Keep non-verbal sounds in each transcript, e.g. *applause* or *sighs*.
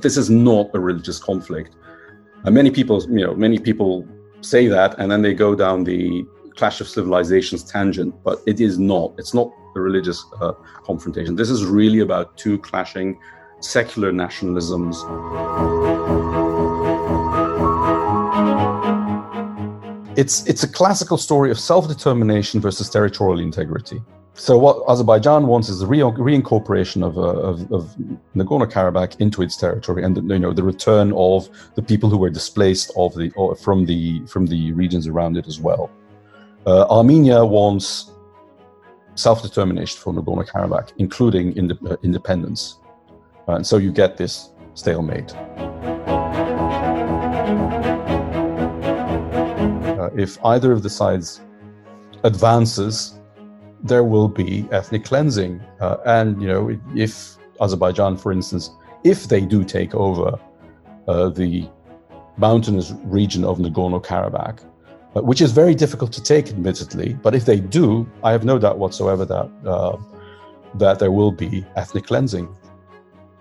But this is not a religious conflict. Uh, many people, you know, many people say that, and then they go down the clash of civilizations tangent. But it is not. It's not a religious uh, confrontation. This is really about two clashing secular nationalisms. It's, it's a classical story of self determination versus territorial integrity. So, what Azerbaijan wants is the re- reincorporation of, uh, of, of Nagorno Karabakh into its territory, and you know the return of the people who were displaced of the from the from the regions around it as well. Uh, Armenia wants self determination for Nagorno Karabakh, including ind- uh, independence. Uh, and so you get this stalemate. Uh, if either of the sides advances, there will be ethnic cleansing. Uh, and, you know, if Azerbaijan, for instance, if they do take over uh, the mountainous region of Nagorno Karabakh, uh, which is very difficult to take, admittedly, but if they do, I have no doubt whatsoever that uh, that there will be ethnic cleansing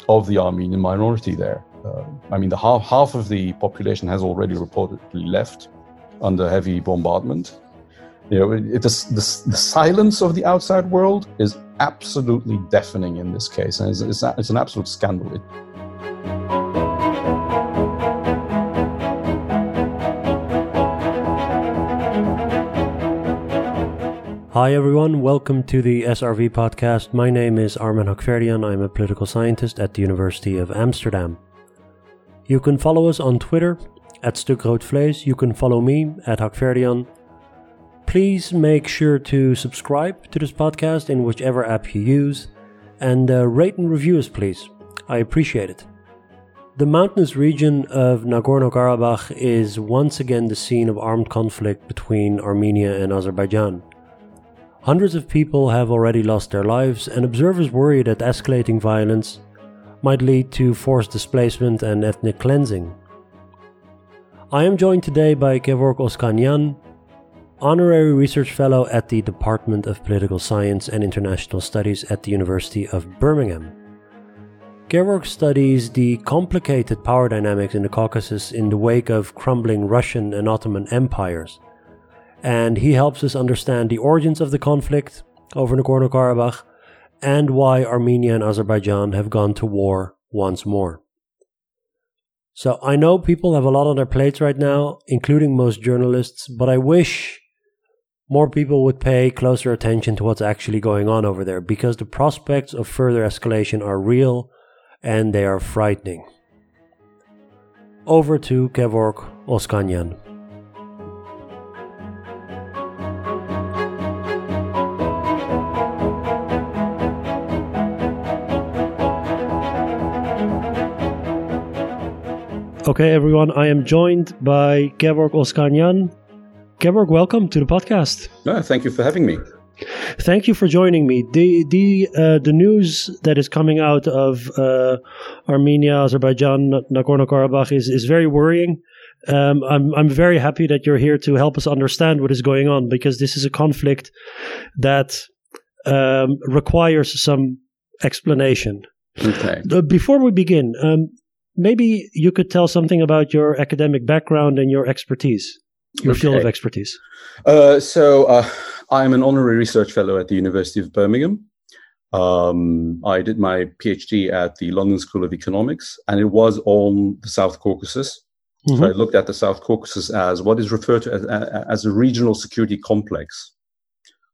of the Armenian minority there. Uh, I mean, the half, half of the population has already reportedly left under heavy bombardment. You know, it, it, the, the, silence of the outside world is absolutely deafening in this case, and it's, it's, it's an absolute scandal. It, Hi everyone, welcome to the SRV podcast. My name is Armen Hakhverdian. I'm a political scientist at the University of Amsterdam. You can follow us on Twitter at Stukroodvlees. You can follow me at Hakhverdian. Please make sure to subscribe to this podcast in whichever app you use and uh, rate and review us, please. I appreciate it. The mountainous region of Nagorno Karabakh is once again the scene of armed conflict between Armenia and Azerbaijan. Hundreds of people have already lost their lives, and observers worry that escalating violence might lead to forced displacement and ethnic cleansing. I am joined today by Kevork Oskanian, honorary research fellow at the Department of Political Science and International Studies at the University of Birmingham. Kevork studies the complicated power dynamics in the Caucasus in the wake of crumbling Russian and Ottoman empires and he helps us understand the origins of the conflict over Nagorno Karabakh and why Armenia and Azerbaijan have gone to war once more. So I know people have a lot on their plates right now, including most journalists, but I wish more people would pay closer attention to what's actually going on over there because the prospects of further escalation are real and they are frightening. Over to Kevork Oskanian. Okay, everyone, I am joined by Kevork Oskanian. Kevork, welcome to the podcast. No, thank you for having me. Thank you for joining me. The the uh, the news that is coming out of uh, Armenia, Azerbaijan, Nagorno Karabakh is is very worrying. Um, I'm I'm very happy that you're here to help us understand what is going on because this is a conflict that um, requires some explanation. Okay. Before we begin, um, maybe you could tell something about your academic background and your expertise, your okay. field of expertise. Uh, so, uh, I'm an honorary research fellow at the University of Birmingham. Um, I did my PhD at the London School of Economics, and it was on the South Caucasus. Mm-hmm. So I looked at the South Caucasus as what is referred to as, as a regional security complex.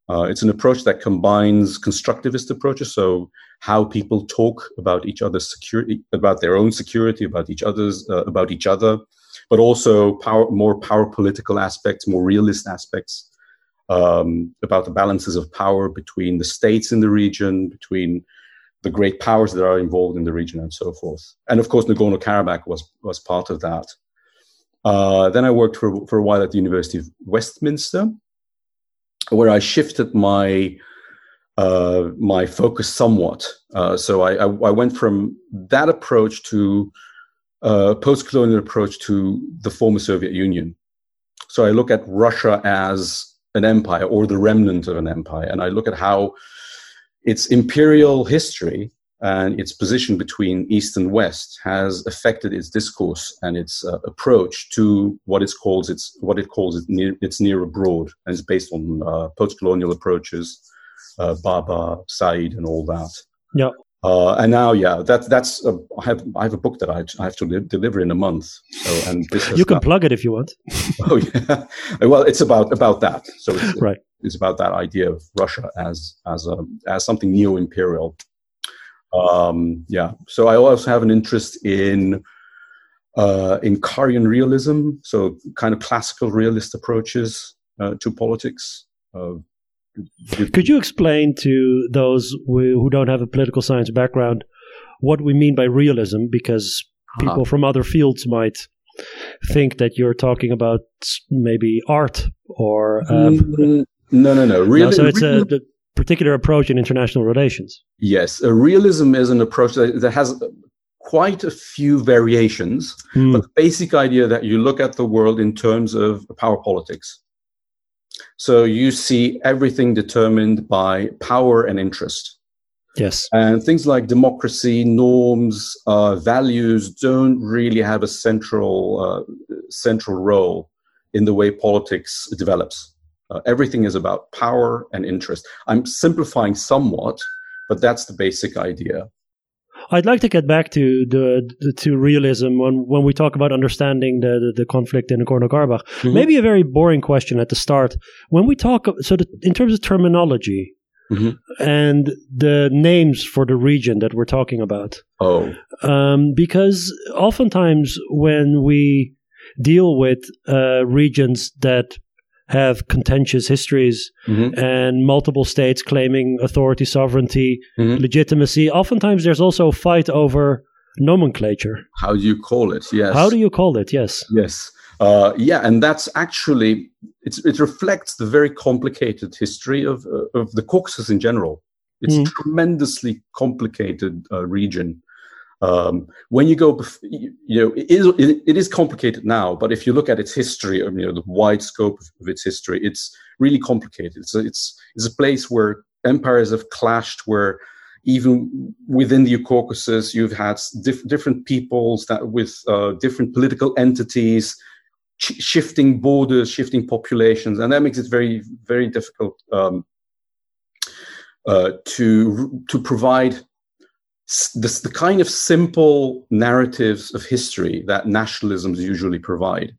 Uh, it's an approach that combines constructivist approaches, so how people talk about each other's security, about their own security, about each other's, uh, about each other, but also power, more power political aspects, more realist aspects um, about the balances of power between the states in the region, between the great powers that are involved in the region, and so forth. And of course, Nagorno Karabakh was was part of that. Uh, then I worked for for a while at the University of Westminster where I shifted my uh, my focus somewhat. Uh, so I, I, I, went from that approach to uh, post-colonial approach to the former Soviet Union. So I look at Russia as an empire or the remnant of an empire, and I look at how its imperial history and its position between East and West has affected its discourse and its uh, approach to what it calls its what it calls its near, its near abroad, and it's based on uh, post-colonial approaches, uh, Bhabha, Said, and all that. Yeah. Uh, and now, yeah, that, that's uh, I have I have a book that I, I have to li- deliver in a month. So, and this you can plug it if you want. *laughs* oh yeah, *laughs* well, it's about about that. So it's, *laughs* right, it's about that idea of Russia as as a as something neo imperial. Um, yeah, so I also have an interest in uh, in Carrian realism, so kind of classical realist approaches uh, to politics. Uh, could you explain to those who don't have a political science background what we mean by realism? Because people uh-huh. from other fields might think that you're talking about maybe art or. Um, no, no, no. Real- no so it's a, a, particular approach in international relations. Yes, realism is an approach that, that has quite a few variations, mm. but the basic idea that you look at the world in terms of power politics. So you see everything determined by power and interest. Yes. And things like democracy, norms, uh, values don't really have a central uh, central role in the way politics develops. Uh, everything is about power and interest. I'm simplifying somewhat, but that's the basic idea. I'd like to get back to the, the to realism when when we talk about understanding the the, the conflict in Nagorno Karabakh. Mm-hmm. Maybe a very boring question at the start. When we talk, so the, in terms of terminology mm-hmm. and the names for the region that we're talking about. Oh, um, because oftentimes when we deal with uh, regions that have contentious histories mm-hmm. and multiple states claiming authority, sovereignty, mm-hmm. legitimacy. Oftentimes, there's also a fight over nomenclature. How do you call it? Yes. How do you call it? Yes. Yes. Uh, yeah, and that's actually it reflects the very complicated history of uh, of the Caucasus in general. It's mm. a tremendously complicated uh, region. Um, when you go, you know, it is, it is complicated now, but if you look at its history, you know, the wide scope of its history, it's really complicated. It's it's, it's a place where empires have clashed, where even within the Caucasus, you've had diff- different peoples that with uh, different political entities, ch- shifting borders, shifting populations, and that makes it very, very difficult um, uh, to to provide this, the kind of simple narratives of history that nationalisms usually provide.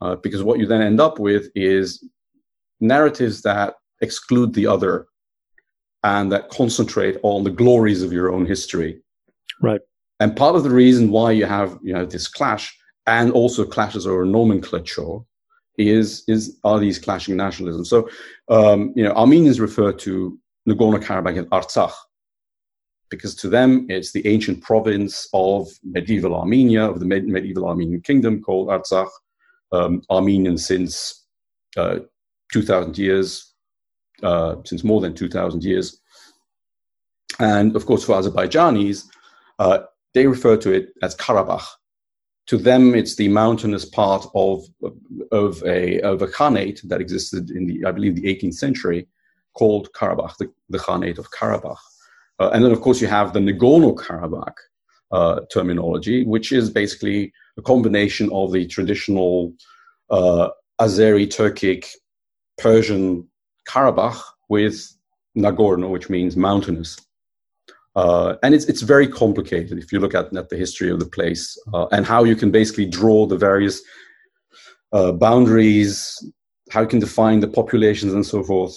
Uh, because what you then end up with is narratives that exclude the other and that concentrate on the glories of your own history. Right. And part of the reason why you have you know this clash and also clashes over nomenclature is is are these clashing nationalisms. So um, you know Armenians refer to Nagorno Karabakh as Artsakh, because to them it's the ancient province of medieval Armenia, of the med- medieval Armenian kingdom called Artsakh, um, Armenian since uh, 2,000 years, uh, since more than 2,000 years. And of course, for Azerbaijanis, uh, they refer to it as Karabakh. To them, it's the mountainous part of, of, a, of a khanate that existed in the, I believe, the 18th century, called Karabakh, the, the Khanate of Karabakh. Uh, and then, of course, you have the Nagorno Karabakh uh, terminology, which is basically a combination of the traditional uh, Azeri, Turkic, Persian Karabakh with Nagorno, which means mountainous. Uh, and it's, it's very complicated if you look at, at the history of the place uh, and how you can basically draw the various uh, boundaries, how you can define the populations and so forth.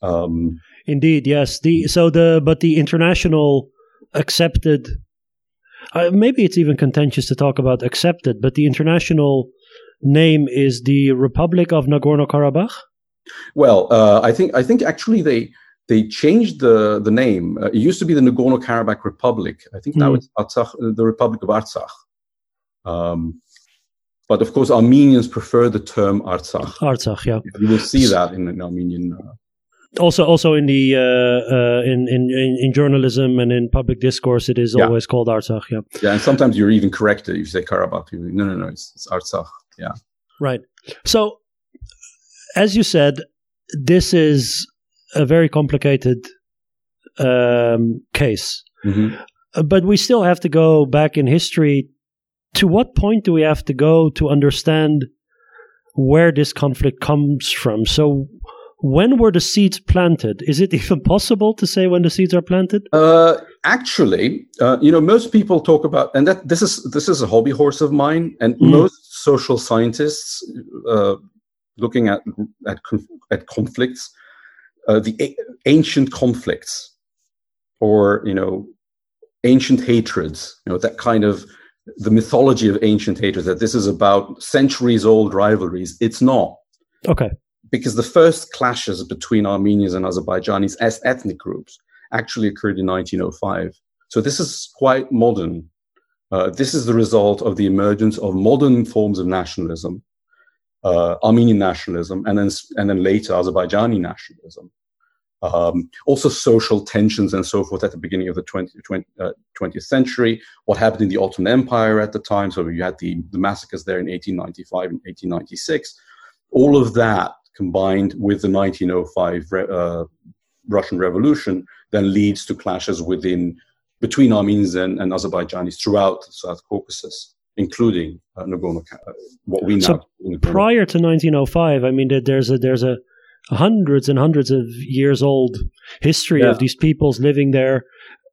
Um, Indeed, yes. The so the but the international accepted. Uh, maybe it's even contentious to talk about accepted, but the international name is the Republic of Nagorno Karabakh. Well, uh, I think I think actually they they changed the the name. Uh, it used to be the Nagorno Karabakh Republic. I think now mm. it's Artsakh, the Republic of Artsakh. Um, but of course, Armenians prefer the term Artsakh. Artsakh, yeah. You will see that in an Armenian uh, also also in the uh, uh, in, in in journalism and in public discourse it is yeah. always called Artsakh yeah yeah and sometimes you're even corrected if you say Karabakh no no no it's, it's Artsakh yeah right so as you said this is a very complicated um, case Mm-hmm. Uh, but we still have to go back in history. To what point do we have to go to understand where this conflict comes from? So, when were the seeds planted? Is it *laughs* even possible to say when the seeds are planted? Uh, actually, uh, you know, most people talk about, and that this is this is a hobby horse of mine, and mm. most social scientists uh, looking at at, at conflicts, uh, the a- ancient conflicts, or you know, ancient hatreds, you know, that kind of the mythology of ancient hatreds. That this is about centuries old rivalries. It's not. Okay because the first clashes between Armenians and Azerbaijanis as ethnic groups actually occurred in 1905. So this is quite modern. Uh, this is the result of the emergence of modern forms of nationalism, uh, Armenian nationalism, and then and then later Azerbaijani nationalism. Um, also, social tensions and so forth at the beginning of the 20, 20, uh, 20th century. What happened in the Ottoman Empire at the time? So you had the, the massacres there in 1895 and 1896. All of that combined with the 1905 uh, Russian Revolution, then leads to clashes within between Armenians and, and Azerbaijanis throughout the South Caucasus, including uh, Nagorno, uh, what we know. So prior to 1905, I mean, there's a there's a hundreds and hundreds of years old history yeah. of these peoples living there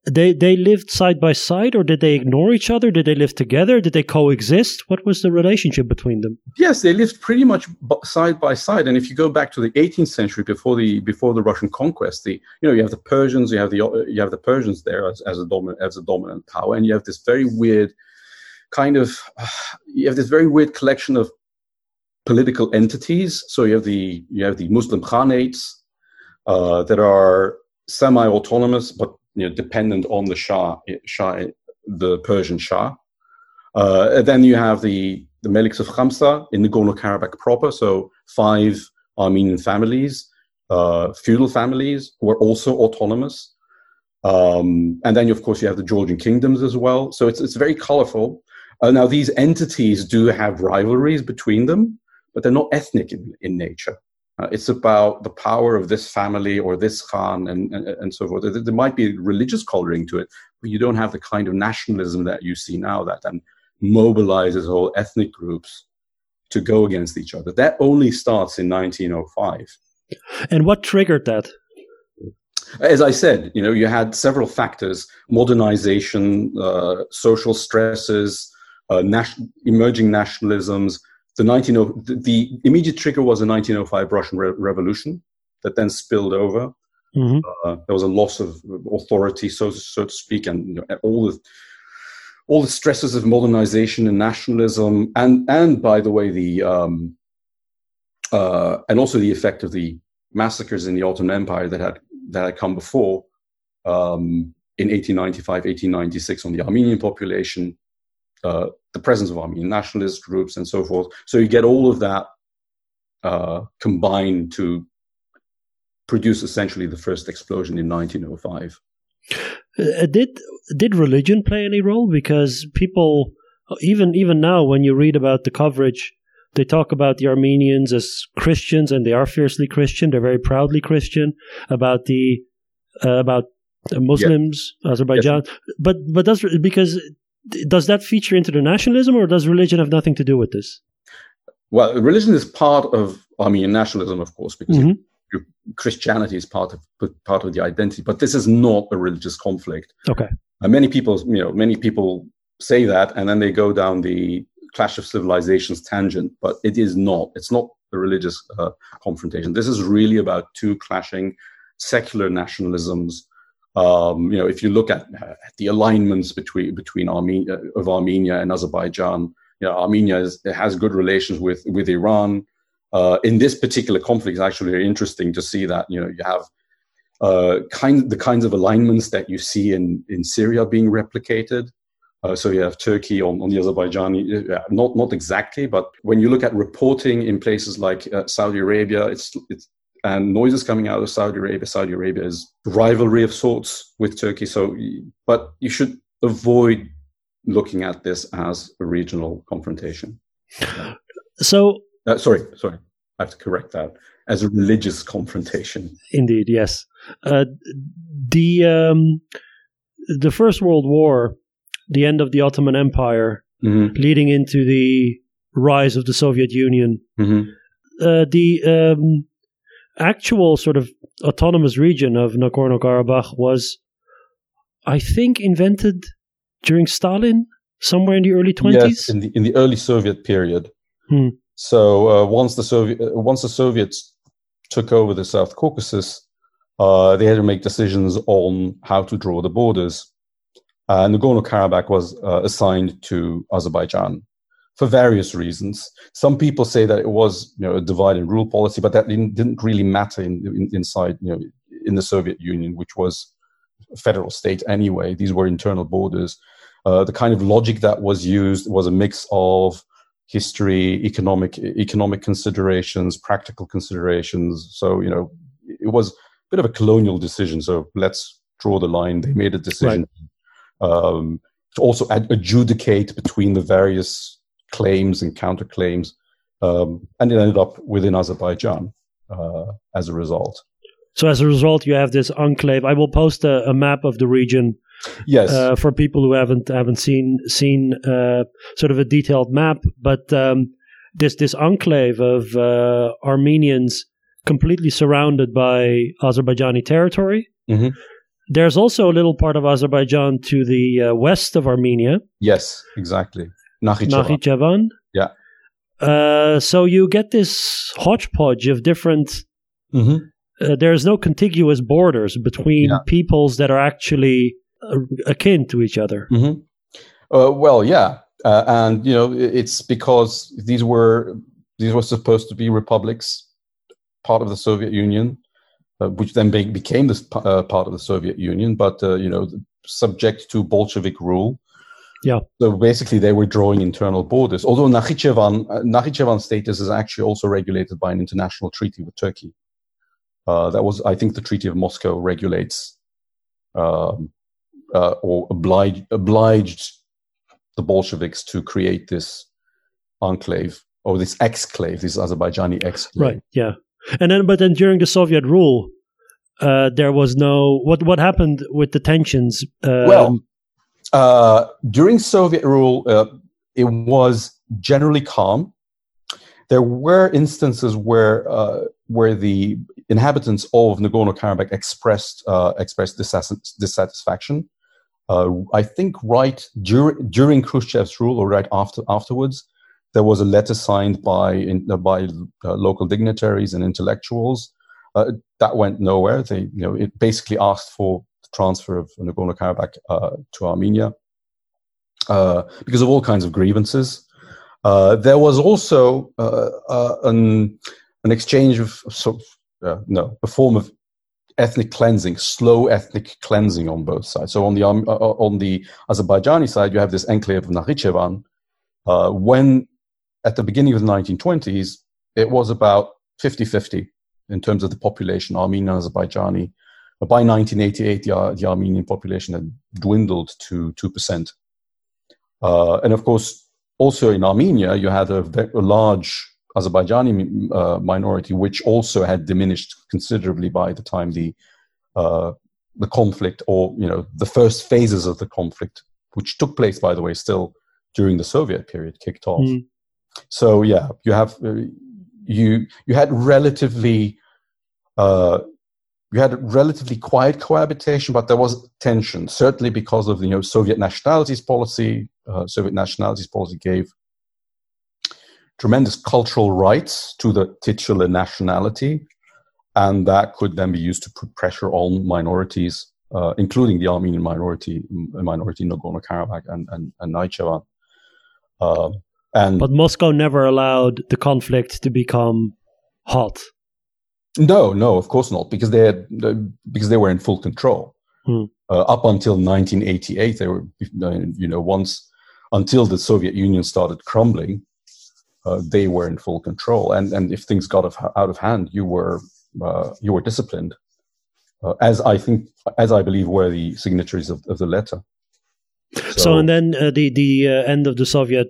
they they lived side by side or did they ignore each other? Did they live together? Did they coexist? What was the relationship between them? Yes they lived pretty much side by side. And if you go back to the 18th century before the before the russian conquest the you know you have the persians you have the you have the persians there as, as a dominant as a dominant power. And you have this very weird kind of uh, *sighs* you have this very weird collection of political entities. So you have the you have the muslim khanates uh, that are semi-autonomous but you know, dependent on the Shah, Shah the Persian Shah. Uh, then you have the, the Meliks of Khamsa in Nagorno Karabakh proper, so five Armenian families, uh, feudal families who are also autonomous. Um, and then, of course, you have the Georgian kingdoms as well. So it's, it's very colorful. Uh, now, these entities do have rivalries between them, but they're not ethnic in, in nature. Uh, it's about the power of this family or this Khan and, and, and so forth. There, there, might be religious coloring to it, but you don't have the kind of nationalism that you see now that then mobilizes whole ethnic groups to go against each other. That only starts in 1905. And what triggered that? As I said, you know, you had several factors: modernization, uh, social stresses, uh, emerging nationalisms, the 19, the immediate trigger was the 1905 Russian Re- Revolution that then spilled over. Mm-hmm. Uh, there was a loss of authority, so so to speak, and you know, all the all the stresses of modernization and nationalism, and and by the way, the um, uh, and also the effect of the massacres in the Ottoman Empire that had that had come before um, in 1895, 1896 on the Armenian population, uh, the presence of Armenian nationalist groups and so forth. So you get all of that uh, combined to produce essentially the first explosion in 1905. Uh, did did religion play any role? Because people, even even now, when you read about the coverage, they talk about the Armenians as Christians, and they are fiercely Christian. They're very proudly Christian. About the uh, about Muslims, yeah. Azerbaijan, yes. but but that's because does that feature into the nationalism, or does religion have nothing to do with this? Well, religion is part of Armenian nationalism, of course, because mm-hmm. Christianity is part of part of the identity. But this is not a religious conflict. Okay. Uh, many people, you know, many people say that, and then they go down the clash of civilizations tangent. But it is not. It's not a religious uh, confrontation. This is really about two clashing secular nationalisms um, you know, if you look at, at, the alignments between between Armenia of Armenia and Azerbaijan, you know, Armenia is, has good relations with with Iran. Uh, in this particular conflict, it's actually very interesting to see that you know you have uh, kind the kinds of alignments that you see in in Syria being replicated. Uh, so you have Turkey on, on the Azerbaijani, uh, not not exactly, but when you look at reporting in places like uh, Saudi Arabia, it's it's and noises coming out of Saudi Arabia. Saudi Arabia is rivalry of sorts with Turkey. So, but you should avoid looking at this as a regional confrontation. So, uh, sorry, sorry, I have to correct that as a religious confrontation. Indeed, yes. Uh, the um, the First World War, the end of the Ottoman Empire, Mhm, leading into the rise of the Soviet Union, mhm. uh, the um, actual sort of autonomous region of Nagorno Karabakh was, I think, invented during Stalin, somewhere in the early twenties. Yes, in the in the early Soviet period. Hmm. So uh, once the Soviet uh, once the Soviets took over the South Caucasus, uh, they had to make decisions on how to draw the borders. Uh, Nagorno Karabakh was uh, assigned to Azerbaijan for various reasons. Some people say that it was you know a divide and rule policy, but that didn't, didn't really matter in, in, inside you know in the Soviet Union, which was a federal state anyway. These were internal borders. Uh, the kind of logic that was used was a mix of history, economic economic considerations, practical considerations. So you know, it was a bit of a colonial decision. So let's draw the line. They made a decision um, to also ad- adjudicate between the various claims and counterclaims, um, and it ended up within Azerbaijan uh, as a result. So as a result, you have this enclave. I will post a, a map of the region Yes. uh, for people who haven't haven't seen seen uh, sort of a detailed map. But um, this this enclave of uh, Armenians completely surrounded by Azerbaijani territory. Mhm. There's also a little part of Azerbaijan to the uh, west of Armenia, yes. Exactly. Nakhichevan. Yeah. Uh, so you get this hodgepodge of different. Mhm. Uh, there's no contiguous borders between Yeah. peoples that are actually uh, akin to each other. hmm Uh, well, yeah, uh, and you know it's because these were these were supposed to be republics, part of the Soviet Union, uh, which then be- became this p- uh, part of the Soviet Union, but uh, you know subject to Bolshevik rule. Yeah. So basically, they were drawing internal borders. Although Nakhichevan, uh, Nakhichevan's status is actually also regulated by an international treaty with Turkey. Uh, that was, I think, the Treaty of Moscow regulates um, uh, or obliged obliged the Bolsheviks to create this enclave or this exclave, this Azerbaijani exclave. Right. Yeah. And then, but then during the Soviet rule, uh, there was no what. What happened with the tensions? Um, Well, uh, during Soviet rule, uh, it was generally calm. There were instances where uh, where the inhabitants of Nagorno Karabakh expressed uh, expressed dissatisfaction. Uh, I think right during during Khrushchev's rule or right after afterwards, there was a letter signed by in, by local dignitaries and intellectuals that went nowhere. They you know it basically asked for transfer of Nagorno Karabakh uh, to Armenia uh, because of all kinds of grievances. Uh, there was also an an exchange of sort of, no a form of ethnic cleansing, slow ethnic cleansing on both sides. So on the Arm- uh, on the Azerbaijani side, you have this enclave of Nakhichevan. Uh, when at the beginning of the 1920s, it was about 50-50 in terms of the population, Armenian and Azerbaijani. But by 1988, the, the Armenian population had dwindled to 2%. Uh, and of course, also in Armenia, you had a, a large Azerbaijani uh, minority, which also had diminished considerably by the time the uh, the conflict, or you know, the first phases of the conflict, which took place, by the way, still during the Soviet period, kicked off. Mm. So yeah, you have uh, you you had relatively you had relatively quiet cohabitation, but there was tension, certainly because of the you know Soviet nationalities policy. Uh, Soviet nationalities policy gave tremendous cultural rights to the titular nationality, and that could then be used to put pressure on minorities, uh, including the Armenian minority, minority in Nagorno-Karabakh and and, and. Uh, and but Moscow never allowed the conflict to become hot. No, no, of course not, because they had because they were in full control Hmm. uh, up until 1988. They were, you know, once until the Soviet Union started crumbling, uh, they were in full control. And and if things got of, out of hand, you were uh, you were disciplined, uh, as I think, as I believe, were the signatories of, of the letter. So, and then uh, the the uh, end of the Soviet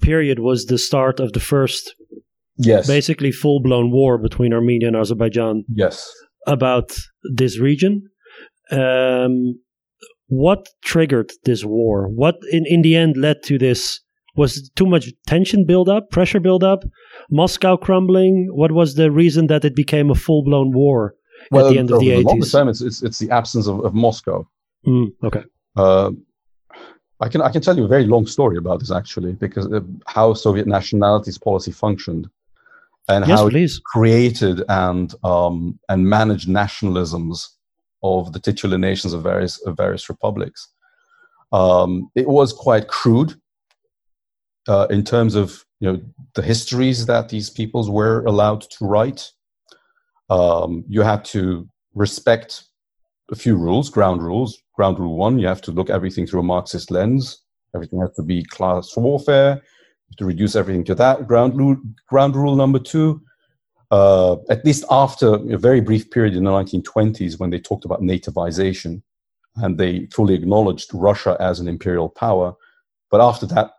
period was the start of the first, yes, basically full blown war between Armenia and Azerbaijan yes, about this region. Um, what triggered this war? What in, in the end led to this? Was too much tension build up, pressure build up, Moscow crumbling? What was the reason that it became a full blown war well, at the end of the eighties? the time, it's, it's, it's the absence of, of Moscow. Mm, okay. Uh, I can I can tell you a very long story about this actually, because uh, how Soviet nationalities policy functioned, and yes, how please. it created and um, and managed nationalisms of the titular nations of various of various republics. Um, it was quite crude uh, in terms of you know the histories that these peoples were allowed to write. Um, you had to respect a few rules, ground rules. Ground rule one: you have to look everything through a Marxist lens. Everything has to be class warfare. To reduce everything to that. Ground rule, ground rule number two: uh, at least after a very brief period in the 1920s when they talked about nativization and they fully acknowledged Russia as an imperial power. But after that,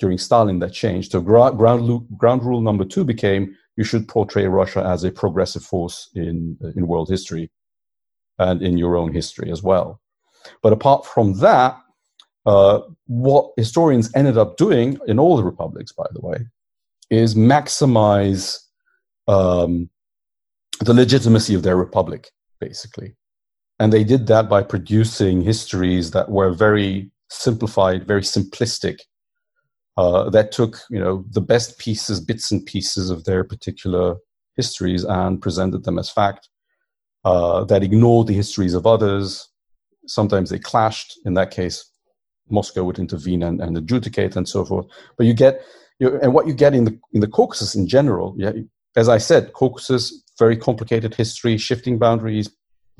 during Stalin, that changed. So ground, ground rule number two became you should portray Russia as a progressive force in, in world history and in your own history as well. But apart from that, uh, what historians ended up doing in all the republics, by the way, is maximize um, the legitimacy of their republic, basically. And they did that by producing histories that were very simplified, very simplistic, uh, that took you know the best pieces, bits and pieces of their particular histories and presented them as fact. Uh, that ignored the histories of others. Sometimes they clashed. In that case, Moscow would intervene and, and adjudicate and so forth. But you get, you and what you get in the in the Caucasus in general, yeah, as I said, Caucasus, very complicated history, shifting boundaries,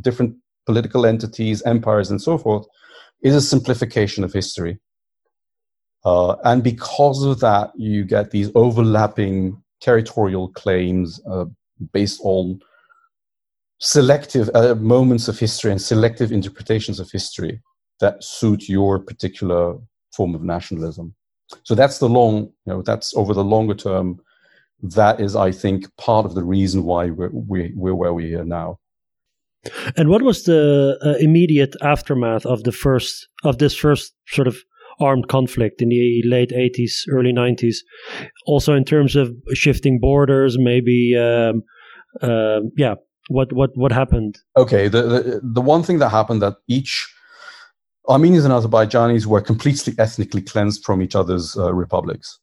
different political entities, empires, and so forth, is a simplification of history. Uh, and because of that, you get these overlapping territorial claims uh, based on selective uh, moments of history and selective interpretations of history that suit your particular form of nationalism. So that's the long, you know, that's over the longer term that is, I think, part of the reason why we're, we, we're where we are now. And what was the uh, immediate aftermath of the first of this first sort of armed conflict in the late 80s, early 90s? Also, in terms of shifting borders, maybe, um, uh, yeah. What what what happened? Okay, the, the the one thing that happened that each Armenians and Azerbaijanis were completely ethnically cleansed from each other's uh, republics.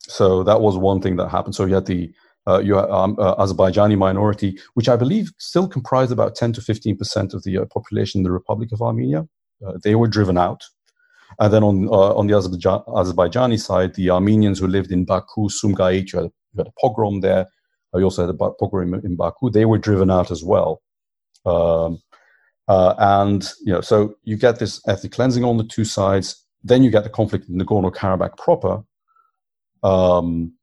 So that was one thing that happened. So you had the uh, you had, um, uh, Azerbaijani minority, which I believe still comprised about 10 to 15 percent of the uh, population in the Republic of Armenia. Uh, they were driven out. And then on uh, on the Azerbaijan, Azerbaijani side, the Armenians who lived in Baku, Sumgait, you had, you had a pogrom there. You also had a pogrom in, in, Baku. They were driven out as well. Um, and you know, so you get this ethnic cleansing on the two sides. Then you get the conflict in Nagorno Karabakh proper, um,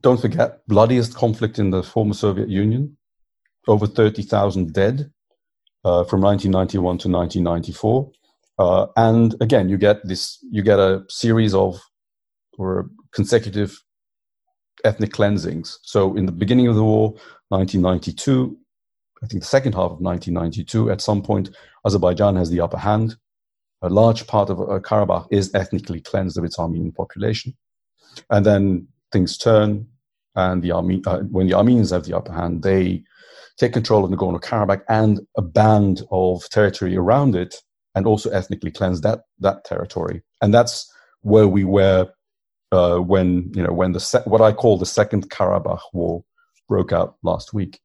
don't forget, bloodiest conflict in the former Soviet Union, over 30,000 dead uh, from 1991 to 1994. Uh, and again, you get this, you get a series of or consecutive ethnic cleansings. So in the beginning of the war, 1992, I think the second half of 1992, at some point, Azerbaijan has the upper hand a large part of uh, Karabakh is ethnically cleansed of its Armenian population. And then things turn, and the Arme- uh, when the Armenians have the upper hand, they take control of Nagorno Karabakh and a band of territory around it, and also ethnically cleanse that that territory. And that's where we were uh, when you know when the se- what I call the Second Karabakh War broke out last week.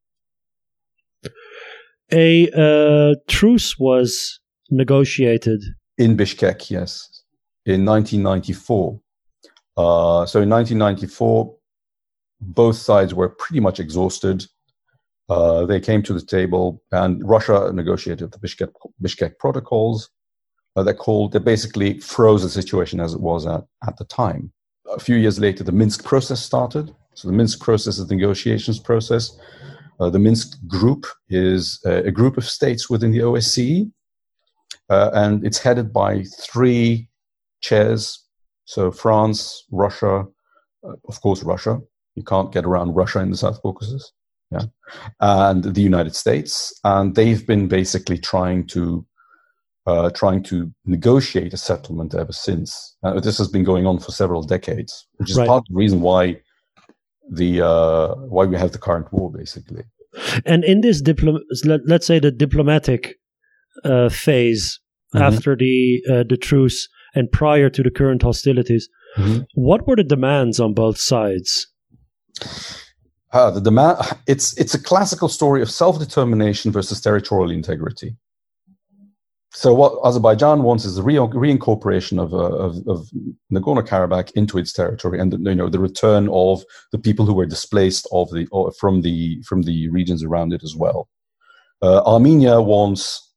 A uh, truce was negotiated in Bishkek, yes, in 1994. Uh, so in 1994, both sides were pretty much exhausted. Uh, they came to the table, and Russia negotiated the Bishkek, Bishkek protocols. Uh, that called that basically froze the situation as it was at, at the time. A few years later, the Minsk process started. So the Minsk process is the negotiations process. Uh, the Minsk group is a, a, group of states within the OSCE uh, and it's headed by three chairs. So France, Russia, uh, of course, Russia. You can't get around Russia in the South Caucasus. Yeah, and the United States, and they've been basically trying to uh, trying to negotiate a settlement ever since. Uh, this has been going on for several decades, which is right. part of the reason why the uh, why we have the current war, basically. And in this diplom, let, us say the diplomatic uh, phase mm-hmm. after the uh, the truce and prior to the current hostilities, mm-hmm. what were the demands on both sides? Uh, the demand it's it's a classical story of self determination versus territorial integrity so what Azerbaijan wants is the re- reincorporation of, uh, of, of Nagorno-Karabakh into its territory, and you know the return of the people who were displaced of the from the from the regions around it as well. Uh, Armenia wants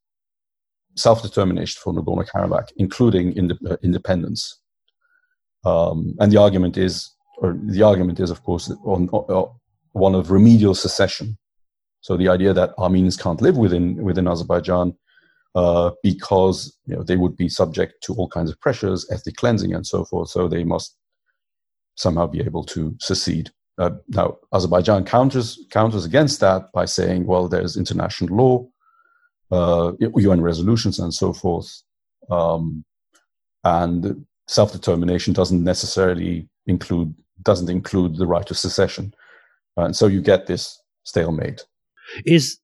self-determination for Nagorno-Karabakh, including ind- uh, independence. Um, and the argument is, or the argument is, of course, on, on, one of remedial secession. So the idea that Armenians can't live within within Azerbaijan uh, because you know they would be subject to all kinds of pressures, ethnic cleansing, and so forth. So they must somehow be able to secede. Uh, now, Azerbaijan counters counters against that by saying, well, there's international law, uh, UN resolutions, and so forth, um, and self determination doesn't necessarily include doesn't include the right to secession, and so you get this stalemate. Is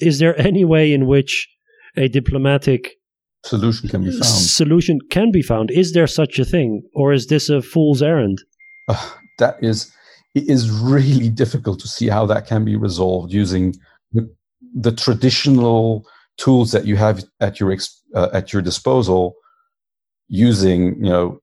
is there any way in which a diplomatic solution can be found. Solution can be found. Is there such a thing, or is this a fool's errand? Uh, that is, it is really difficult to see how that can be resolved using the, the traditional tools that you have at your uh, at your disposal, using you know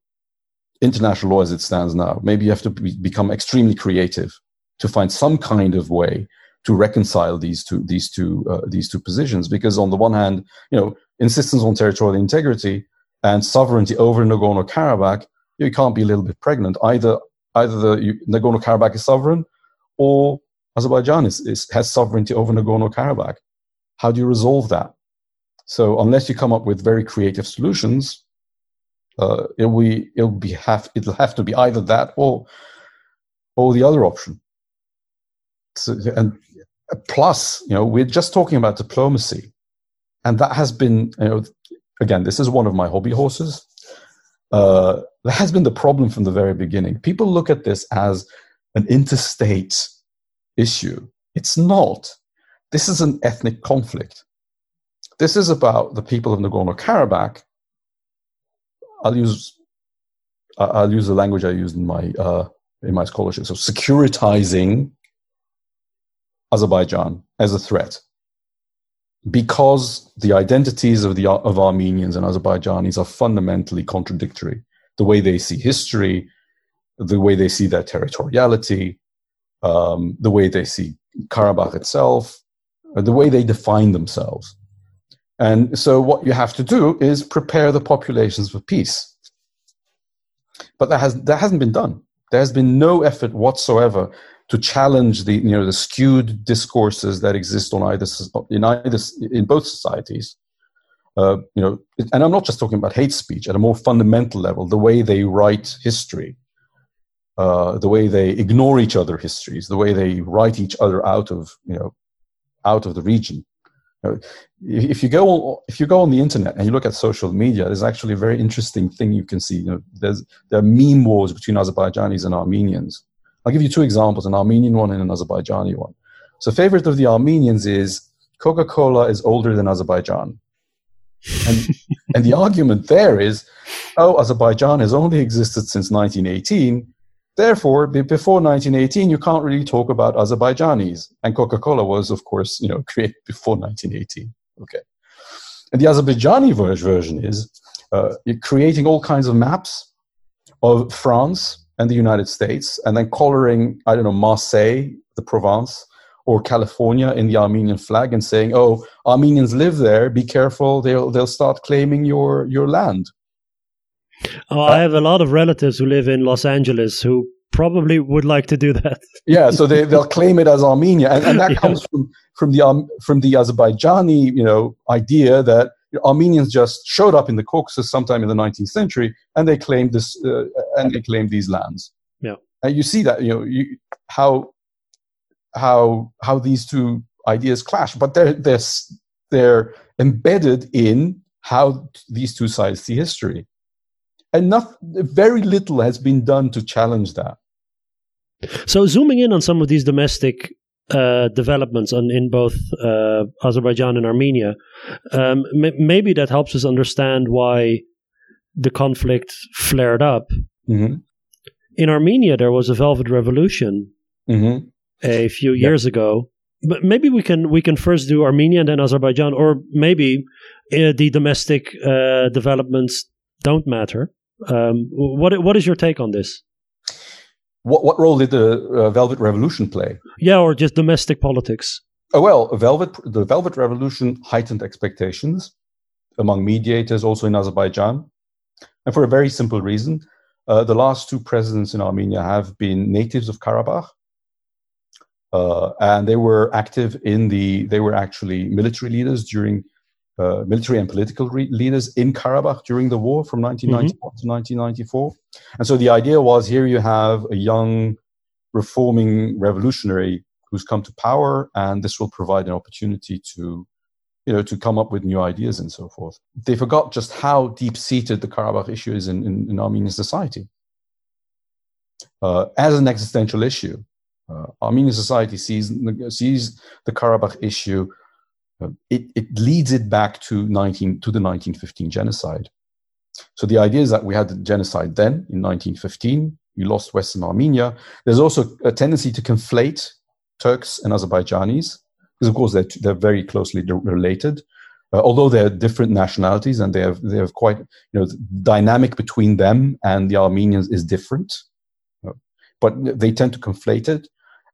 international law as it stands now. Maybe you have to be, become extremely creative to find some kind of way to reconcile these two these two uh, these two positions. Because on the one hand you know insistence on territorial integrity and sovereignty over Nagorno-Karabakh you can't be a little bit pregnant. Either either the Nagorno-Karabakh is sovereign or Azerbaijan is, is, has sovereignty over Nagorno-Karabakh. How do you resolve that? So unless you come up with very creative solutions uh, it'll be it'll be have it'll have to be either that or or the other option. So, and plus, you know, we're just talking about diplomacy, and that has been, you know, again, this is one of my hobby horses. Uh, that has been the problem from the very beginning. People look at this as an interstate issue. It's not. This is an ethnic conflict. This is about the people of Nagorno Karabakh. I'll use I'll use the language I used in my uh, in my scholarship. So securitizing Azerbaijan as a threat because the identities of the of Armenians and Azerbaijanis are fundamentally contradictory. The way they see history, the way they see their territoriality, um, the way they see Karabakh itself, uh, the way they define themselves. And so, what you have to do is prepare the populations for peace. But that has that hasn't been done. There has been no effort whatsoever to challenge the you know the skewed discourses that exist on either in either in both societies. Uh, you know, and I'm not just talking about hate speech at a more fundamental level, the way they write history, uh, the way they ignore each other histories, the way they write each other out of you know out of the region. You know, if you go on, if you go on the internet and you look at social media, there's actually a very interesting thing you can see. You know, there's there are meme wars between Azerbaijanis and Armenians I'll give you two examples an Armenian one and an Azerbaijani one. So, favorite of the Armenians is Coca Cola is older than Azerbaijan. And, *laughs* and the argument there is oh, Azerbaijan has only existed since 1918. Therefore, before 1918, you can't really talk about Azerbaijanis. And Coca Cola was, of course, you know, *laughs* created before 1918. Okay. And the Azerbaijani version is uh, creating all kinds of maps of France and the United States, and then coloring, I don't know, Marseille, the Provence, or California in the Armenian flag and saying, "Oh, Armenians live there. Be careful; they'll they'll start claiming your your land." Oh, I have a lot of relatives who live in Los Angeles who probably would like to do that. yeah, so they they'll claim it as Armenia, and, and that *laughs* yeah. comes from from the um, from the Azerbaijani you know idea that Armenians just showed up in the Caucasus sometime in the 19th century, and they claimed this, uh, and they claimed these lands. Yeah, and you see that you know you, how how how these two ideas clash, but they're they're they're embedded in how these two sides see history. And not, very little has been done to challenge that. So, zooming in on some of these domestic uh, developments on, in both uh, Azerbaijan and Armenia, um, m- maybe that helps us understand why the conflict flared up. Mm-hmm. In Armenia, there was a Velvet Revolution Mm-hmm. a few years ago. But maybe we can we can first do Armenia and then Azerbaijan, or maybe uh, the domestic uh, developments don't matter. Um, what what is your take on this? What, what role did the uh, Velvet Revolution play? Yeah, or just domestic politics. Oh, well, Velvet, the Velvet Revolution heightened expectations among mediators, also in Azerbaijan, and for a very simple reason. Uh, the last two presidents in Armenia have been natives of Karabakh, uh, and they were active in the. They were actually military leaders during uh, military and political re- leaders in Karabakh during the war from 1991 mm-hmm. to 1994. And so the idea was here you have a young, reforming revolutionary who's come to power, and this will provide an opportunity to, you know, to come up with new ideas and so forth. They forgot just how deep-seated the Karabakh issue is in, in, in Armenian society uh, as an existential issue. Uh, Armenian society sees sees the Karabakh issue it, it leads it back to 19 to the 1915 genocide. So the idea is that we had the genocide then in 1915. We lost Western Armenia. There's also a tendency to conflate Turks and Azerbaijanis because, of course, they're, they're very closely related. Uh, although they're different nationalities and they have they have quite you know dynamic between them and the Armenians is different, uh, but they tend to conflate it,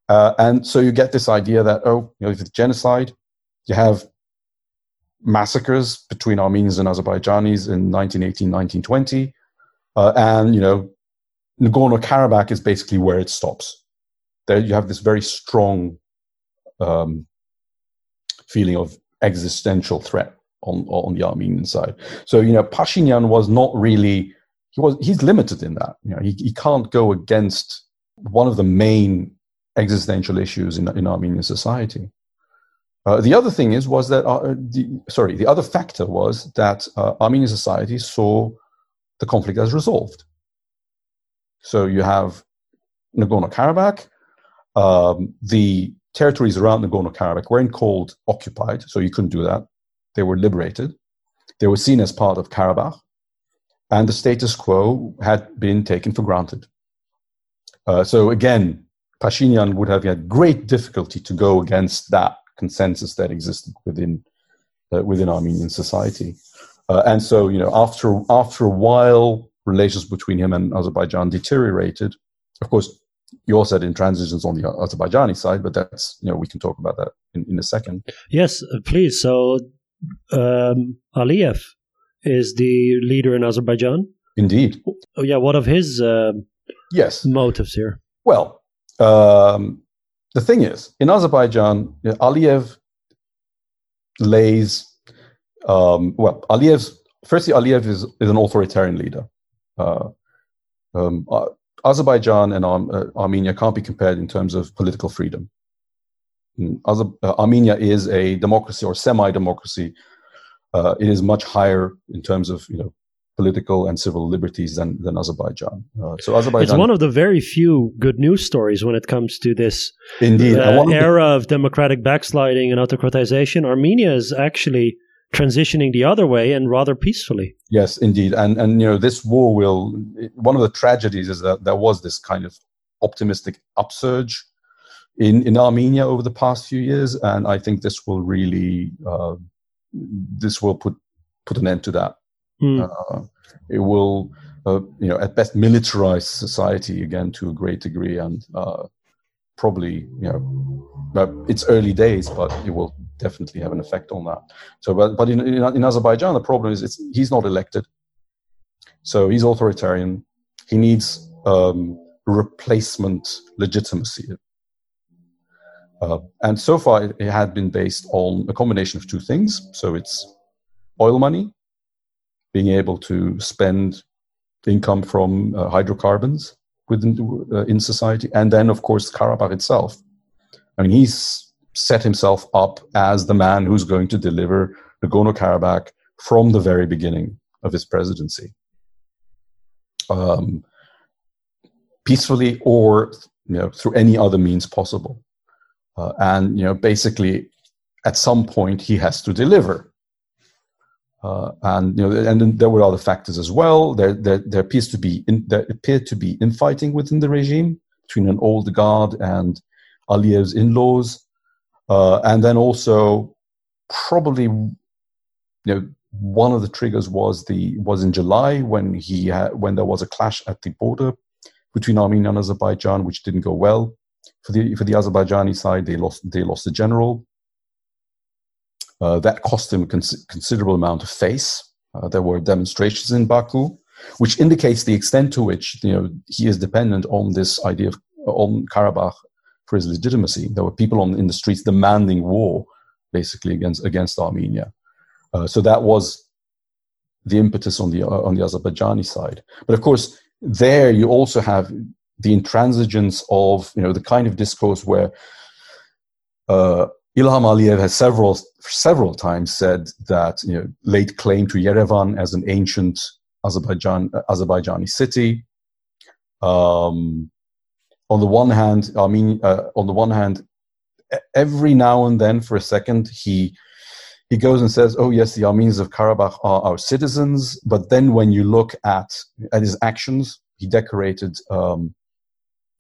uh, and so you get this idea that oh you know if it's genocide, you have massacres between Armenians and Azerbaijanis in 1918, 1920. Uh, and, you know, Nagorno-Karabakh is basically where it stops. There you have this very strong um, feeling of existential threat on, on the Armenian side. So, you know, Pashinyan was not really, he was, he's limited in that. You know, he, he can't go against one of the main existential issues in, in Armenian society. Uh, the other thing is was that uh, the, sorry the other factor was that uh, Armenian society saw the conflict as resolved. So you have Nagorno-Karabakh. Um, the territories around Nagorno-Karabakh weren't called occupied, so you couldn't do that. They were liberated. They were seen as part of Karabakh, and the status quo had been taken for granted. Uh, so again, Pashinyan would have had great difficulty to go against that consensus that existed within uh, within Armenian society. Uh, and so, you know, after after a while, relations between him and Azerbaijan deteriorated. Of course, you also had in transitions on the Azerbaijani side, but that's you know we can talk about that in, in a second. Yes, uh, please. So um, Aliyev is the leader in Azerbaijan. Indeed. Oh yeah. What of his uh, yes motives here? Well, um, the thing is, in Azerbaijan, Aliyev lays, um, well, Aliyev's, firstly, Aliyev is, is an authoritarian leader. Uh, um, uh, Azerbaijan and uh, Armenia can't be compared in terms of political freedom. Mm, Azer- uh, Armenia is a democracy or semi-democracy. Uh, it is much higher in terms of you know political and civil liberties than, than Azerbaijan. Uh, so Azerbaijan. It's one of the very few good news stories when it comes to this indeed uh, era of democratic backsliding and autocratization. Armenia is actually transitioning the other way and rather peacefully. Yes, indeed, and and you know this war will. One of the tragedies is that there was this kind of optimistic upsurge in in Armenia over the past few years, and I think this will really uh, this will put put an end to that. Mm. Uh, it will, uh, you know, at best militarize society again to a great degree, and uh, probably, you know, it's early days, but it will definitely have an effect on that. So, but, but in, in, in Azerbaijan, the problem is it's, he's not elected, so he's authoritarian. He needs um, replacement legitimacy. Uh, and so far, it, it, had been based on a combination of two things. So it's oil money being able to spend income from uh, hydrocarbons within uh, in society, and then of course Karabakh itself. I mean, he's set himself up as the man who's going to deliver Nagorno Karabakh from the very beginning of his presidency, um, peacefully or you know through any other means possible. Uh, and you know, basically, at some point, he has to deliver. Uh, and you know, and then there were other factors as well. There, there, there appears to be in, there appeared to be infighting within the regime between an old guard and Aliyev's in-laws, uh, and then also probably, you know, one of the triggers was the was in July when he when there was a clash at the border between Armenia and Azerbaijan, which didn't go well for the for the Azerbaijani side. They lost they lost a general. Uh, that cost him a cons- considerable amount of face. Uh, there were demonstrations in Baku, which indicates the extent to which you know he is dependent on this idea of on Karabakh for his legitimacy. There were people on in the streets demanding war, basically against against Armenia. Uh, so that was the impetus on the uh, on the Azerbaijani side. But of course, there you also have the intransigence of you know the kind of discourse where uh, Ilham Aliyev has several several times said that you know laid claim to Yerevan as an ancient Azerbaijan Azerbaijani city. Um, on the one hand, I mean, uh, on the one hand, every now and then, for a second, he he goes and says, "Oh yes, the Armenians of Karabakh are our citizens." But then, when you look at at his actions, he decorated um,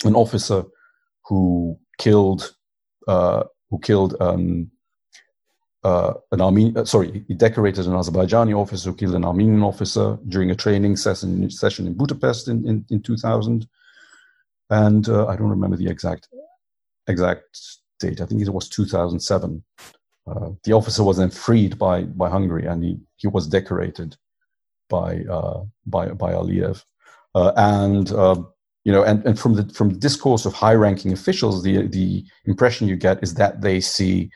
an officer who killed uh, who killed um, uh, an Armenian. Uh, sorry, he decorated an Azerbaijani officer who killed an Armenian officer during a training session session in Budapest in in, in 2000. And uh, I don't remember the exact exact date. I think it was 2007. Uh, the officer was then freed by by Hungary, and he, he was decorated by uh, by by Aliyev. Uh, and you know, and, and from the from the discourse of high-ranking officials, the the impression you get is that they see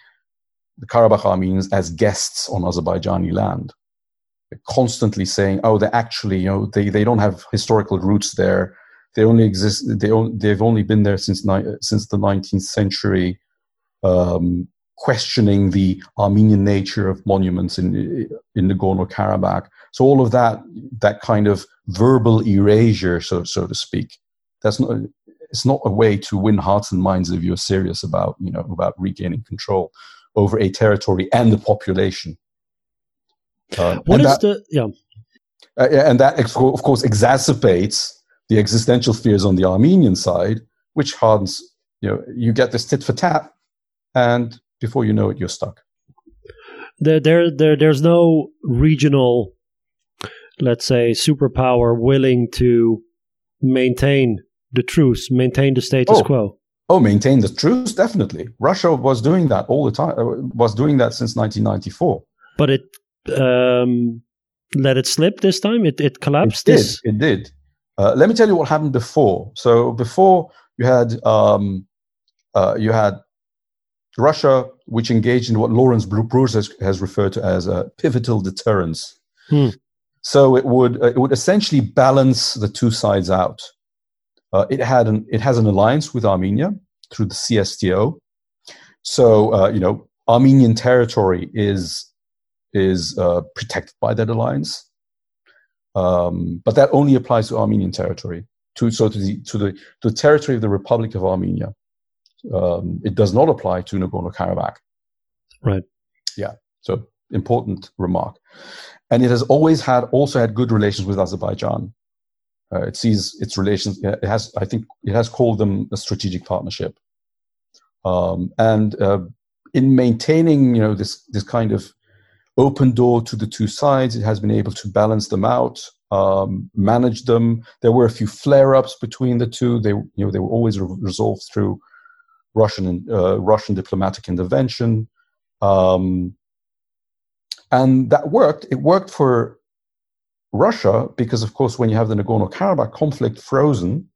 the Karabakh Armenians as guests on Azerbaijani land, They're constantly saying, "Oh, they actually, you know, they they don't have historical roots there. They only exist. They on, they've only been there since ni- since the 19th century." Um, questioning the Armenian nature of monuments in in Nagorno Karabakh. So all of that that kind of verbal erasure, so so to speak, that's not it's not a way to win hearts and minds if you're serious about you know about regaining control over a territory and the population. Uh, what is that, the yeah? Uh, and that of course exacerbates the existential fears on the Armenian side, which hardens you know you get this tit for tat, and before you know it, you're stuck. There, there, there there's no regional, let's say, superpower willing to maintain the truce, maintain the status oh. quo. Oh, maintain the truce, definitely. Russia was doing that all the time. Uh, was doing that since 1994. But it um, let it slip this time. It it collapsed. It did. It did. Uh, let me tell you what happened before. So before you had um, uh, you had Russia, which engaged in what Laurence Broers has, has referred to as a pivotal deterrence. Hmm. So it would uh, it would essentially balance the two sides out. Uh, it had an it has an alliance with Armenia through the CSTO. So uh, you know Armenian territory is is uh, protected by that alliance, um, but that only applies to Armenian territory. To so to the to the to the territory of the Republic of Armenia. Um, it does not apply to Nagorno Karabakh. Right. Yeah. So important remark. And it has always had also had good relations with Azerbaijan. Uh, it sees its relations. It has, I think, it has called them a strategic partnership. Um, and uh, in maintaining, you know, this this kind of open door to the two sides, it has been able to balance them out, um, manage them. There were a few flare-ups between the two. They, you know, they were always re- resolved through Russian uh, Russian diplomatic intervention, um, and that worked. It worked for Russia because, of course, when you have the Nagorno Karabakh conflict frozen,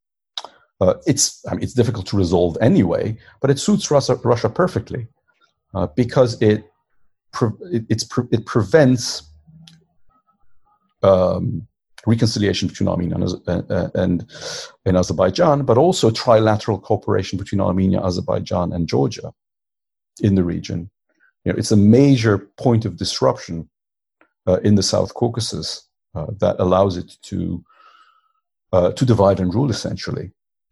uh, it's I mean, it's difficult to resolve anyway, but it suits Russia, Russia perfectly uh, because it it, it prevents um, reconciliation between Armenia and, uh, and, and Azerbaijan, but also trilateral cooperation between Armenia, Azerbaijan, and Georgia in the region. You know, it's a major point of disruption uh, in the South Caucasus uh, that allows it to uh, to divide and rule essentially.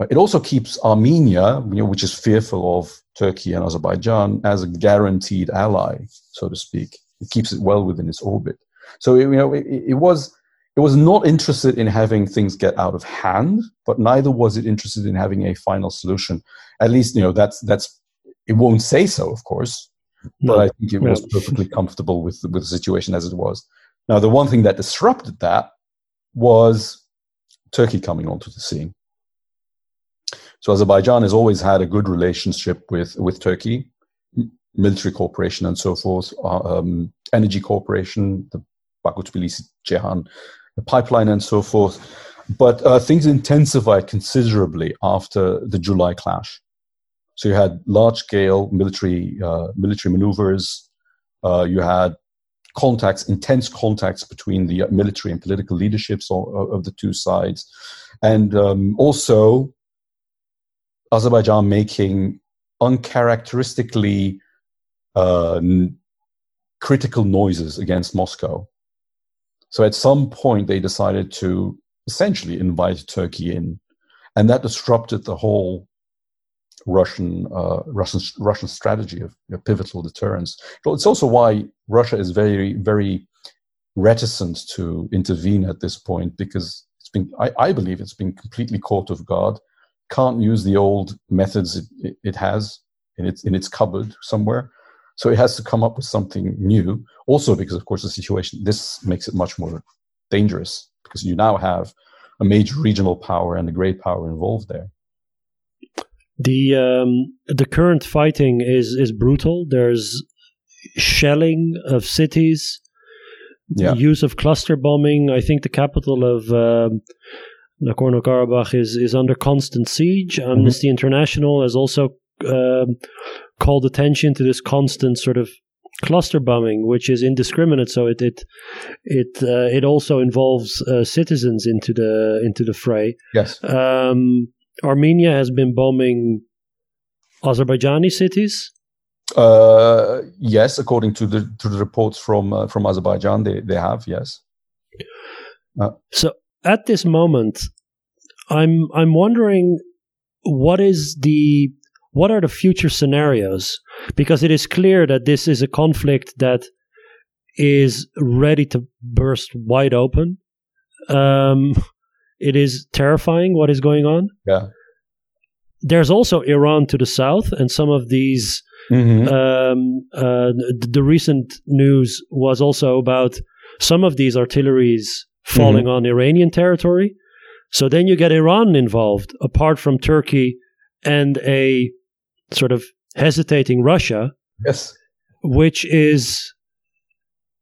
It also keeps Armenia, you know, which is fearful of Turkey and Azerbaijan, as a guaranteed ally, so to speak. It keeps it well within its orbit. So you know, it, it was it was not interested in having things get out of hand, but neither was it interested in having a final solution. At least, you know, that's that's it won't say so, of course, no. but I think it was perfectly comfortable with with the situation as it was. Now, the one thing that disrupted that was Turkey coming onto the scene. So Azerbaijan has always had a good relationship with with Turkey, military cooperation and so forth, uh, um, energy cooperation, the Baku Tbilisi Ceyhan pipeline and so forth. But uh, things intensified considerably after the July clash. So you had large scale military uh, military maneuvers. Uh, you had contacts, intense contacts between the military and political leaderships of, the two sides, and um, also Azerbaijan making uncharacteristically uh, critical noises against Moscow. So at some point, they decided to essentially invite Turkey in, and that disrupted the whole Russian uh, Russian Russian strategy of you know, pivotal deterrence. It's also why Russia is very very reticent to intervene at this point because it's been I, I believe it's been completely caught off guard. Can't use the old methods it, it has in its in its cupboard somewhere. So it has to come up with something new. Also, because of course the situation this makes it much more dangerous because you now have a major regional power and a great power involved there. The um, the current fighting is is brutal. There's shelling of cities, yeah. use of cluster bombing. I think the capital of um, Nagorno Karabakh is is under constant siege. Mm-hmm. Amnesty International has also um, called attention to this constant sort of cluster bombing, which is indiscriminate. So it it it uh, it also involves uh, citizens into the into the fray. Yes. Um, Armenia has been bombing Azerbaijani cities. Uh, yes, according to the to the reports from uh, from Azerbaijan, they they have yes. Uh, so at this moment, I'm I'm wondering what is the what are the future scenarios? Because it is clear that this is a conflict that is ready to burst wide open. Um, it is terrifying what is going on. Yeah. There's also Iran to the south, and some of these. Mm-hmm. Um, uh, the recent news was also about some of these artilleries falling mm-hmm. on Iranian territory. So then you get Iran involved, apart from Turkey and a sort of hesitating Russia. Yes. Which is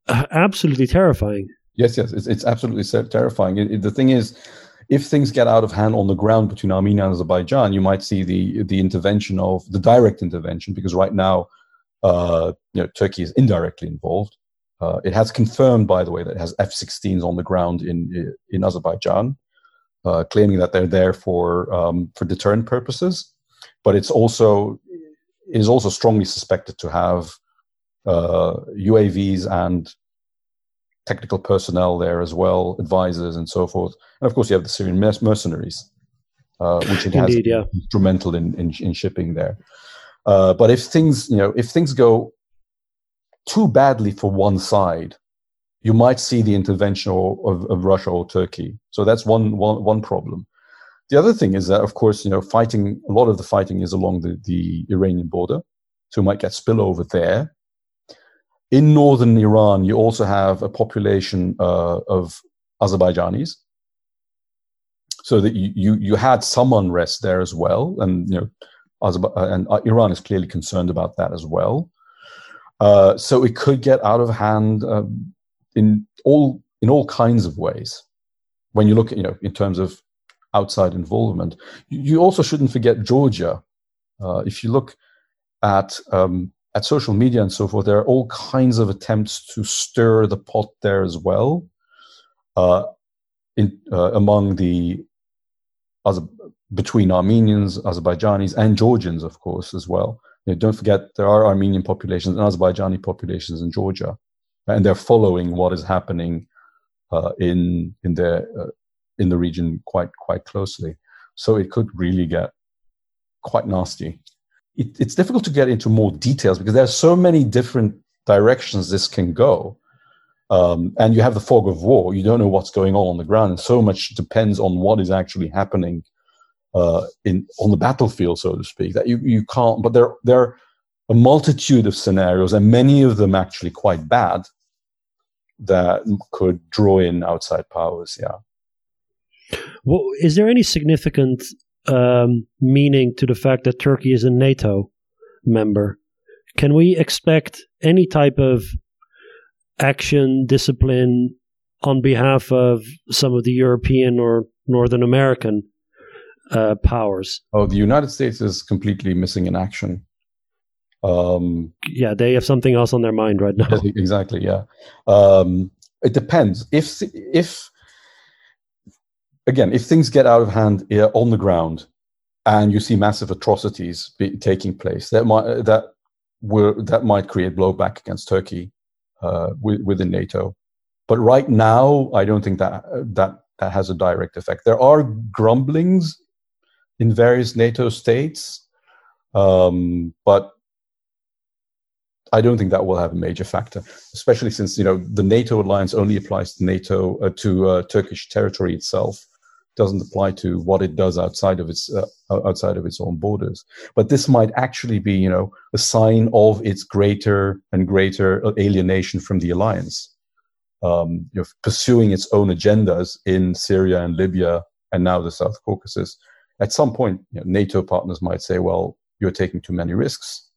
uh, absolutely terrifying. Yes, yes, it's, it's absolutely terrifying. It, it, the thing is, if things get out of hand on the ground between Armenia and Azerbaijan, you might see the the intervention of the direct intervention because right now, uh, you know, Turkey is indirectly involved. Uh, it has confirmed, by the way, that it has F-16s on the ground in in Azerbaijan, uh, claiming that they're there for um, for deterrent purposes but it's also is also strongly suspected to have uh, UAVs and technical personnel there as well, advisors and so forth. And of course, you have the Syrian mercenaries, uh, which it has yeah. instrumental in, in, in shipping there. Uh, but if things, you know, if things go too badly for one side, you might see the intervention of, of, of Russia or Turkey. So that's one, one, one problem. The other thing is that, of course, you know, fighting, a lot of the fighting is along the, the Iranian border. So you might get spillover there. In northern Iran, you also have a population uh, of Azerbaijanis. So that you, you, you had some unrest there as well. And, you know, uh, and uh, Iran is clearly concerned about that as well. Uh, so it could get out of hand um, in all in all kinds of ways. When you look at, you know, in terms of outside involvement. You also shouldn't forget Georgia. Uh, if you look at um, at social media and so forth, there are all kinds of attempts to stir the pot there as well, uh, in, uh, among the between Armenians, Azerbaijanis, and Georgians, of course, as well. You know, don't forget there are Armenian populations and Azerbaijani populations in Georgia. and they're following what is happening uh, in in the uh, in the region quite quite closely. So it could really get quite nasty. It, it's difficult to get into more details because there are so many different directions this can go. Um, and you have the fog of war. You don't know what's going on on the ground, and so much depends on what is actually happening uh, in on the battlefield, so to speak. That you, you can't. But there there are a multitude of scenarios, and many of them actually quite bad, that could draw in outside powers. Yeah. Well, is there any significant um, meaning to the fact that Turkey is a NATO member? Can we expect any type of action, discipline on behalf of some of the European or Northern American uh, powers? Oh, the United States is completely missing in action. Um, yeah, they have something else on their mind right now. *laughs* Exactly. Yeah. Um, it depends. If if again, if things get out of hand on the ground, and you see massive atrocities be, taking place, that might that will that might create blowback against Turkey uh, within NATO. But right now, I don't think that that that has a direct effect. There are grumblings in various NATO states, um, but I don't think that will have a major factor, especially since you know the NATO alliance only applies to NATO uh, to uh, Turkish territory itself, doesn't apply to what it does outside of its uh, outside of its own borders. But this might actually be you know a sign of its greater and greater alienation from the alliance, um, you know, pursuing its own agendas in Syria and Libya and now the South Caucasus. At some point, you know, NATO partners might say, "Well, you're taking too many risks."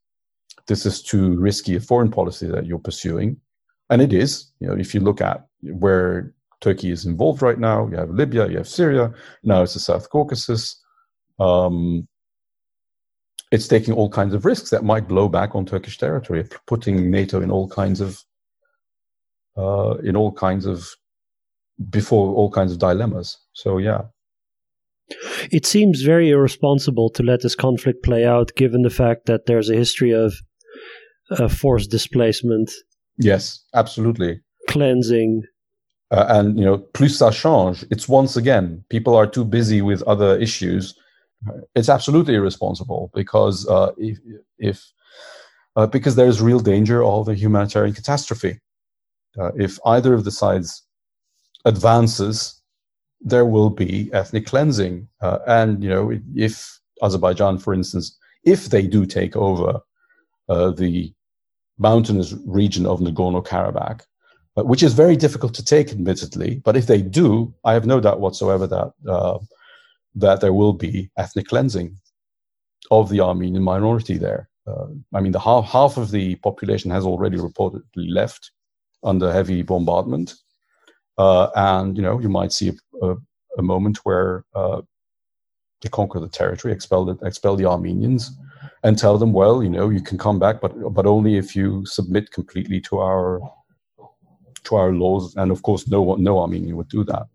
this is too risky a foreign policy that you're pursuing. And it is, you know, if you look at where Turkey is involved right now, you have Libya, you have Syria, now it's the South Caucasus. Um, it's taking all kinds of risks that might blow back on Turkish territory, putting NATO in all kinds of uh, in all kinds of before all kinds of dilemmas. So yeah. It seems very irresponsible to let this conflict play out, given the fact that there's a history of uh, forced displacement. Yes, absolutely. Cleansing. Uh, and, you know, plus ça change. It's once again, people are too busy with other issues. It's absolutely irresponsible because uh, if, if uh, because there is real danger of a humanitarian catastrophe. Uh, if either of the sides advances, there will be ethnic cleansing. Uh, and, you know, if Azerbaijan, for instance, if they do take over uh, the mountainous region of Nagorno Karabakh, which is very difficult to take, admittedly. But if they do, I have no doubt whatsoever that uh, that there will be ethnic cleansing of the Armenian minority there. Uh, I mean, the half half of the population has already reportedly left under heavy bombardment, uh, and you know you might see a, a, a moment where uh, they conquer the territory, expel the, expel the Armenians and tell them, well, you know, you can come back, but but only if you submit completely to our to our laws. And of course, no one, no Armenian would do that.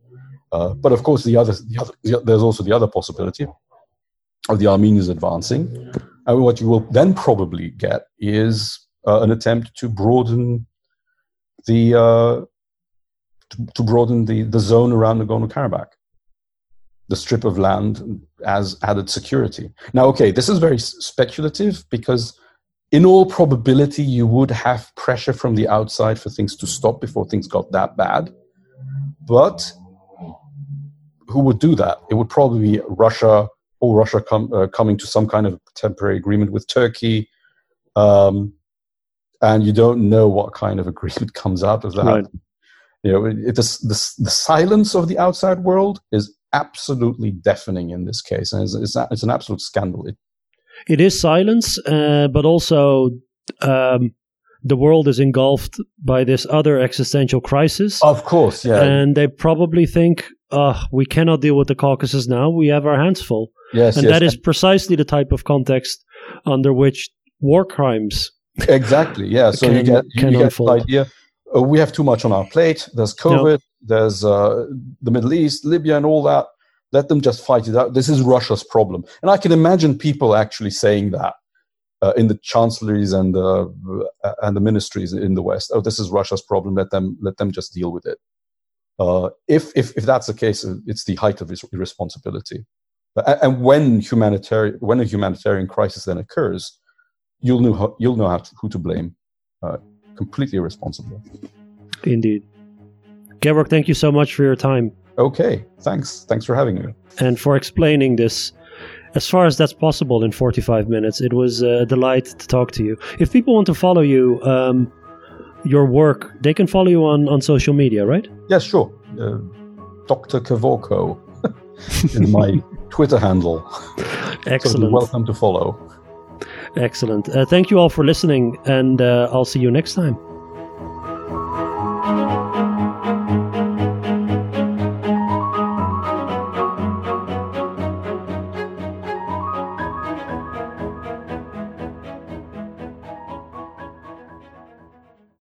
Uh, but of course, the other, the other the, there's also the other possibility of the Armenians advancing. And what you will then probably get is uh, an attempt to broaden the uh, to, to, broaden the, the zone around Nagorno Karabakh the strip of land as added security. Now, okay, this is very speculative because, in all probability, you would have pressure from the outside for things to stop before things got that bad. But who would do that? It would probably be Russia or Russia com- uh, coming to some kind of temporary agreement with Turkey. Um, and you don't know what kind of *laughs* agreement comes out of that. Right. You know, it, it, the, the, the silence of the outside world is absolutely deafening in this case, and it's, it's, it's an absolute scandal. It, it is silence, uh, but also um, the world is engulfed by this other existential crisis. Of course, yeah. And they probably think, uh, we cannot deal with the Caucasus now. We have our hands full. Yes, and yes. that is precisely the type of context under which war crimes. Exactly. Yeah. So can, you get you, you get the idea. Uh, we have too much on our plate. There's COVID there's uh, the Middle East, Libya, and all that. Let them just fight it out. This is Russia's problem. And I can imagine people actually saying that uh, in the chancelleries and the uh, and the ministries in the West. Oh, this is Russia's problem. Let them let them just deal with it. Uh, if if if that's the case, uh, it's the height of irresponsibility. And when humanitarian when a humanitarian crisis then occurs, you'll know how, you'll know how to, who to blame. Uh, completely irresponsible. Indeed. Georg, thank you so much for your time. Okay, thanks. Thanks for having me. And for explaining this as far as that's possible in 45 minutes. It was a delight to talk to you. If people want to follow you, um, your work, they can follow you on, on social media, right? Yes, sure. Uh, Dr. Kevorko *laughs* is my *laughs* Twitter handle. Excellent. So welcome to follow. Excellent. Uh, thank you all for listening, and uh, I'll see you next time.